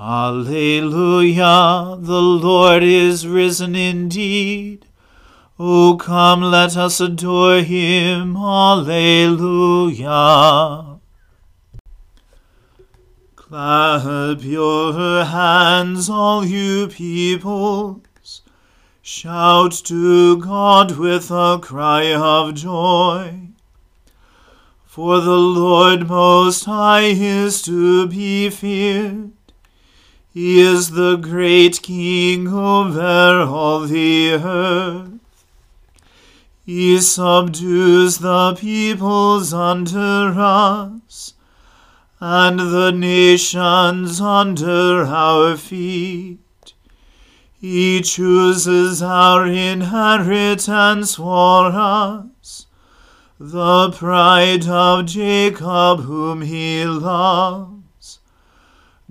Alleluia, the Lord is risen indeed. O come, let us adore him. Alleluia. Clap your hands, all you peoples. Shout to God with a cry of joy. For the Lord Most High is to be feared. He is the great King over all the earth. He subdues the peoples under us, and the nations under our feet. He chooses our inheritance for us, the pride of Jacob whom he loves.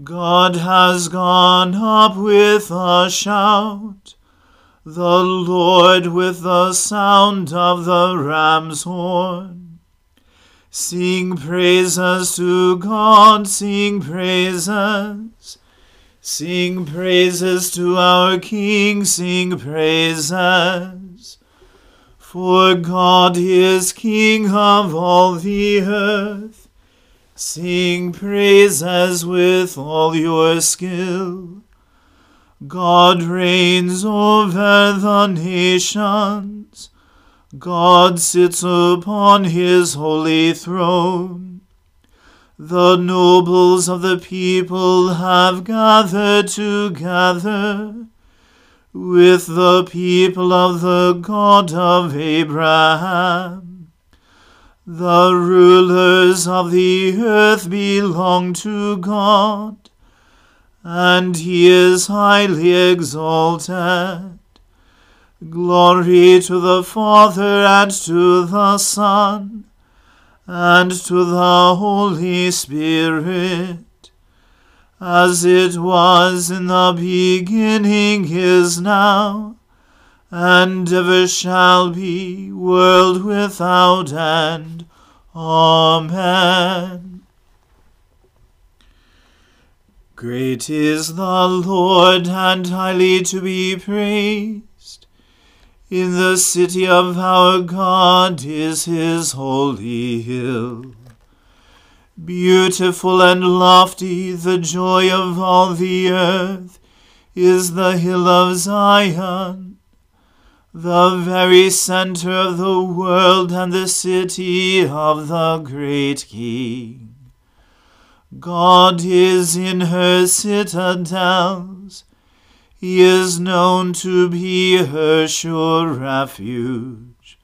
God has gone up with a shout, the Lord with the sound of the ram's horn. Sing praises to God, sing praises. Sing praises to our King, sing praises. For God is King of all the earth. Sing praises with all your skill. God reigns over the nations. God sits upon his holy throne. The nobles of the people have gathered together with the people of the God of Abraham. The rulers of the earth belong to God, and he is highly exalted. Glory to the Father and to the Son and to the Holy Spirit, as it was in the beginning is now, and ever shall be, world without end. Amen. Great is the Lord, and highly to be praised in the city of our God is his holy hill. Beautiful and lofty, the joy of all the earth, is the hill of Zion, the very center of the world and the city of the great King. God is in her citadels he is known to be her sure refuge.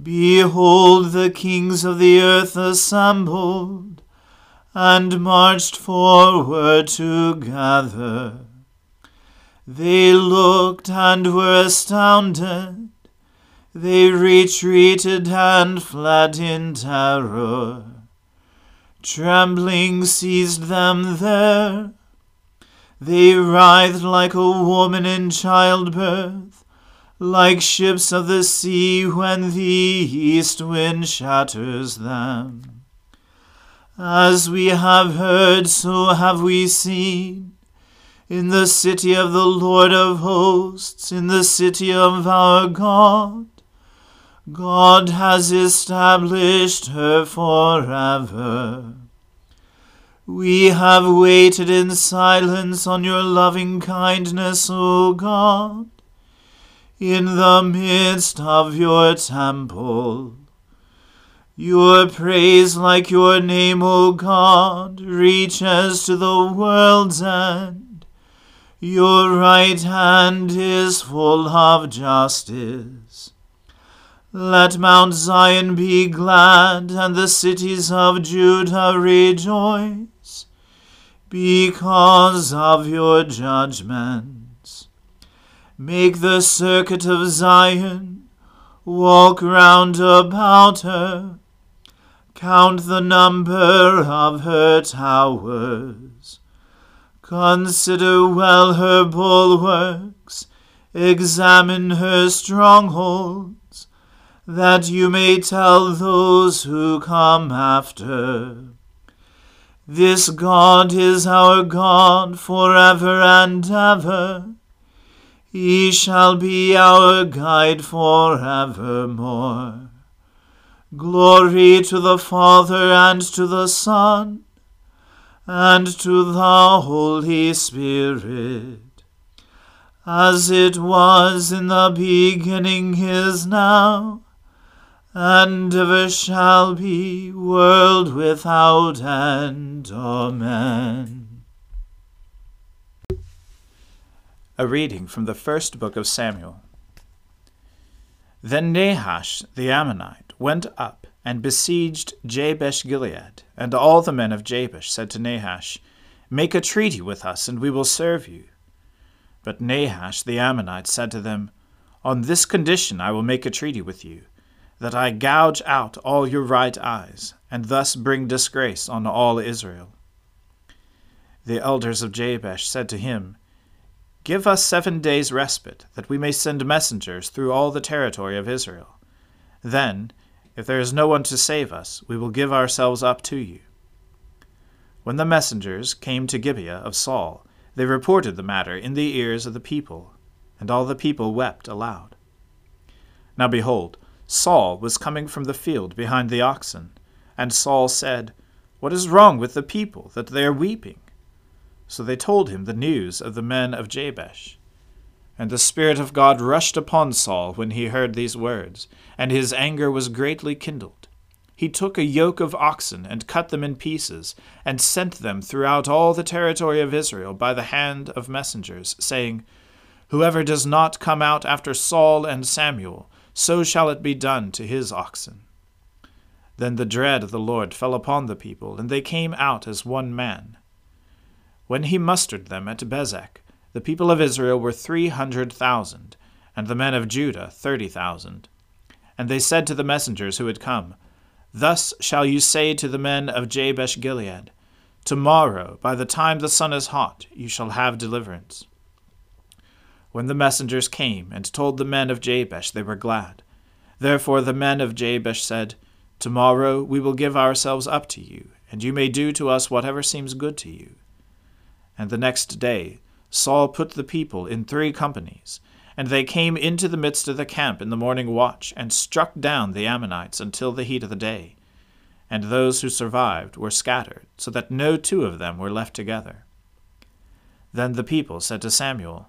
Behold, the kings of the earth assembled and marched forward together. They looked and were astounded. They retreated and fled in terror. Trembling seized them there they writhed like a woman in childbirth, like ships of the sea when the east wind shatters them. As we have heard, so have we seen. In the city of the Lord of hosts, in the city of our God, God has established her forever. We have waited in silence on your loving kindness, O God, in the midst of your temple. Your praise, like your name, O God, reaches to the world's end. Your right hand is full of justice. Let Mount Zion be glad, and the cities of Judah rejoice because of your judgments. Make the circuit of Zion, walk round about her, count the number of her towers. Consider well her bulwarks, examine her strongholds, that you may tell those who come after this God is our God for ever and ever. He shall be our guide for evermore. Glory to the Father and to the Son and to the Holy Spirit, as it was in the beginning is now and ever shall be, world without end. Amen. A reading from the first book of Samuel. Then Nahash the Ammonite went up and besieged Jabesh Gilead, and all the men of Jabesh said to Nahash, Make a treaty with us, and we will serve you. But Nahash the Ammonite said to them, On this condition I will make a treaty with you that I gouge out all your right eyes, and thus bring disgrace on all Israel. The elders of Jabesh said to him, Give us seven days' respite, that we may send messengers through all the territory of Israel. Then, if there is no one to save us, we will give ourselves up to you. When the messengers came to Gibeah of Saul, they reported the matter in the ears of the people, and all the people wept aloud. Now behold, Saul was coming from the field behind the oxen. And Saul said, What is wrong with the people, that they are weeping? So they told him the news of the men of Jabesh. And the Spirit of God rushed upon Saul when he heard these words, and his anger was greatly kindled. He took a yoke of oxen and cut them in pieces, and sent them throughout all the territory of Israel by the hand of messengers, saying, Whoever does not come out after Saul and Samuel, so shall it be done to his oxen. Then the dread of the Lord fell upon the people, and they came out as one man. When he mustered them at Bezek, the people of Israel were three hundred thousand, and the men of Judah thirty thousand. And they said to the messengers who had come, Thus shall you say to the men of Jabesh Gilead, Tomorrow, by the time the sun is hot, you shall have deliverance. When the messengers came and told the men of Jabesh, they were glad. Therefore the men of Jabesh said, Tomorrow we will give ourselves up to you, and you may do to us whatever seems good to you. And the next day Saul put the people in three companies, and they came into the midst of the camp in the morning watch, and struck down the Ammonites until the heat of the day and those who survived were scattered, so that no two of them were left together. Then the people said to Samuel,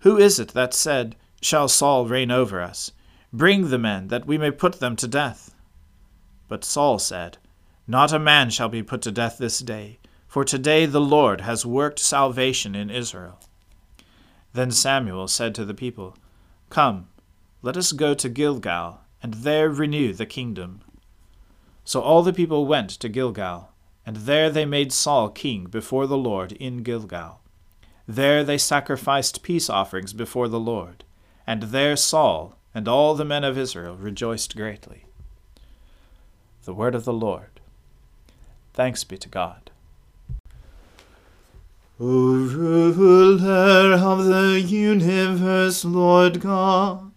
Who is it that said, Shall Saul reign over us? Bring the men, that we may put them to death. But Saul said, Not a man shall be put to death this day, for today the Lord has worked salvation in Israel. Then Samuel said to the people, Come, let us go to Gilgal, and there renew the kingdom. So all the people went to Gilgal, and there they made Saul king before the Lord in Gilgal. There they sacrificed peace offerings before the Lord, and there Saul and all the men of Israel rejoiced greatly. The word of the Lord. Thanks be to God. O ruler of the universe, Lord God,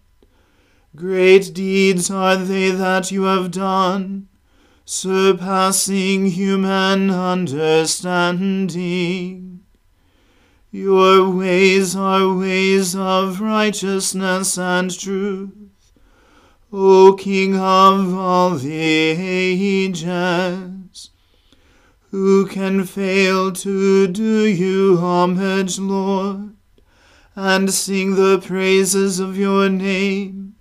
great deeds are they that you have done surpassing human understanding. Your ways are ways of righteousness and truth, O King of all the ages. Who can fail to do you homage, Lord, and sing the praises of your name?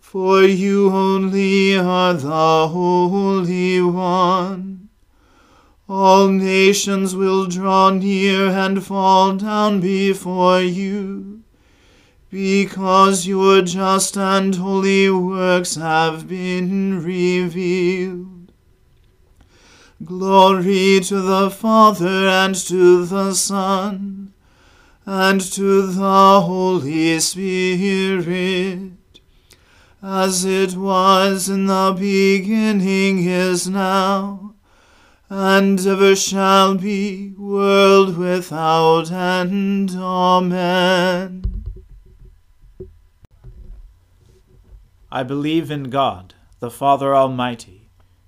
For you only are the Holy One. All nations will draw near and fall down before you, because your just and holy works have been revealed. Glory to the Father and to the Son and to the Holy Spirit as it was in the beginning is now, and ever shall be, world without end. Amen. I believe in God, the Father Almighty,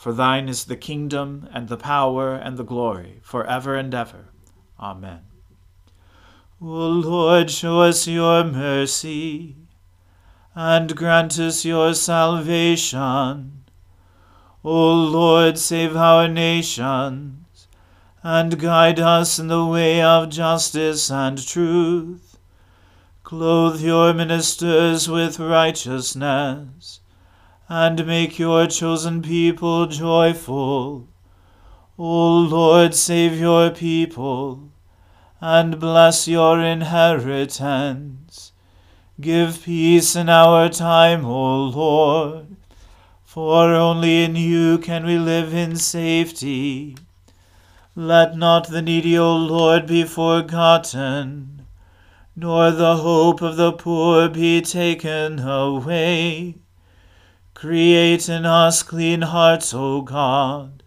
For thine is the kingdom, and the power, and the glory, for ever and ever. Amen. O Lord, show us your mercy and grant us your salvation. O Lord, save our nations, and guide us in the way of justice and truth. Clothe your ministers with righteousness, and make your chosen people joyful. O Lord, save your people, and bless your inheritance. Give peace in our time, O Lord, for only in you can we live in safety. Let not the needy, O Lord, be forgotten, nor the hope of the poor be taken away. Create in us clean hearts, O God,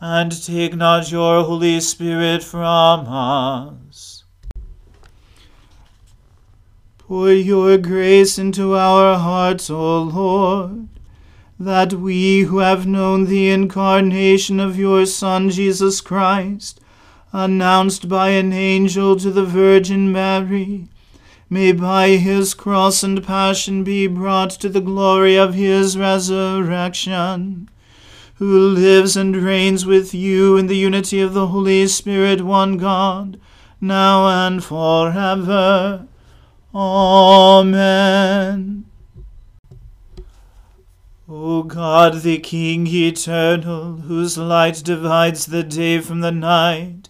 and take not your Holy Spirit from us. Pour your grace into our hearts, O Lord, that we who have known the incarnation of your Son Jesus Christ, announced by an angel to the Virgin Mary, may by his cross and passion be brought to the glory of his resurrection who lives and reigns with you in the unity of the Holy Spirit, one God, now and forever. Amen. O God, the King eternal, whose light divides the day from the night,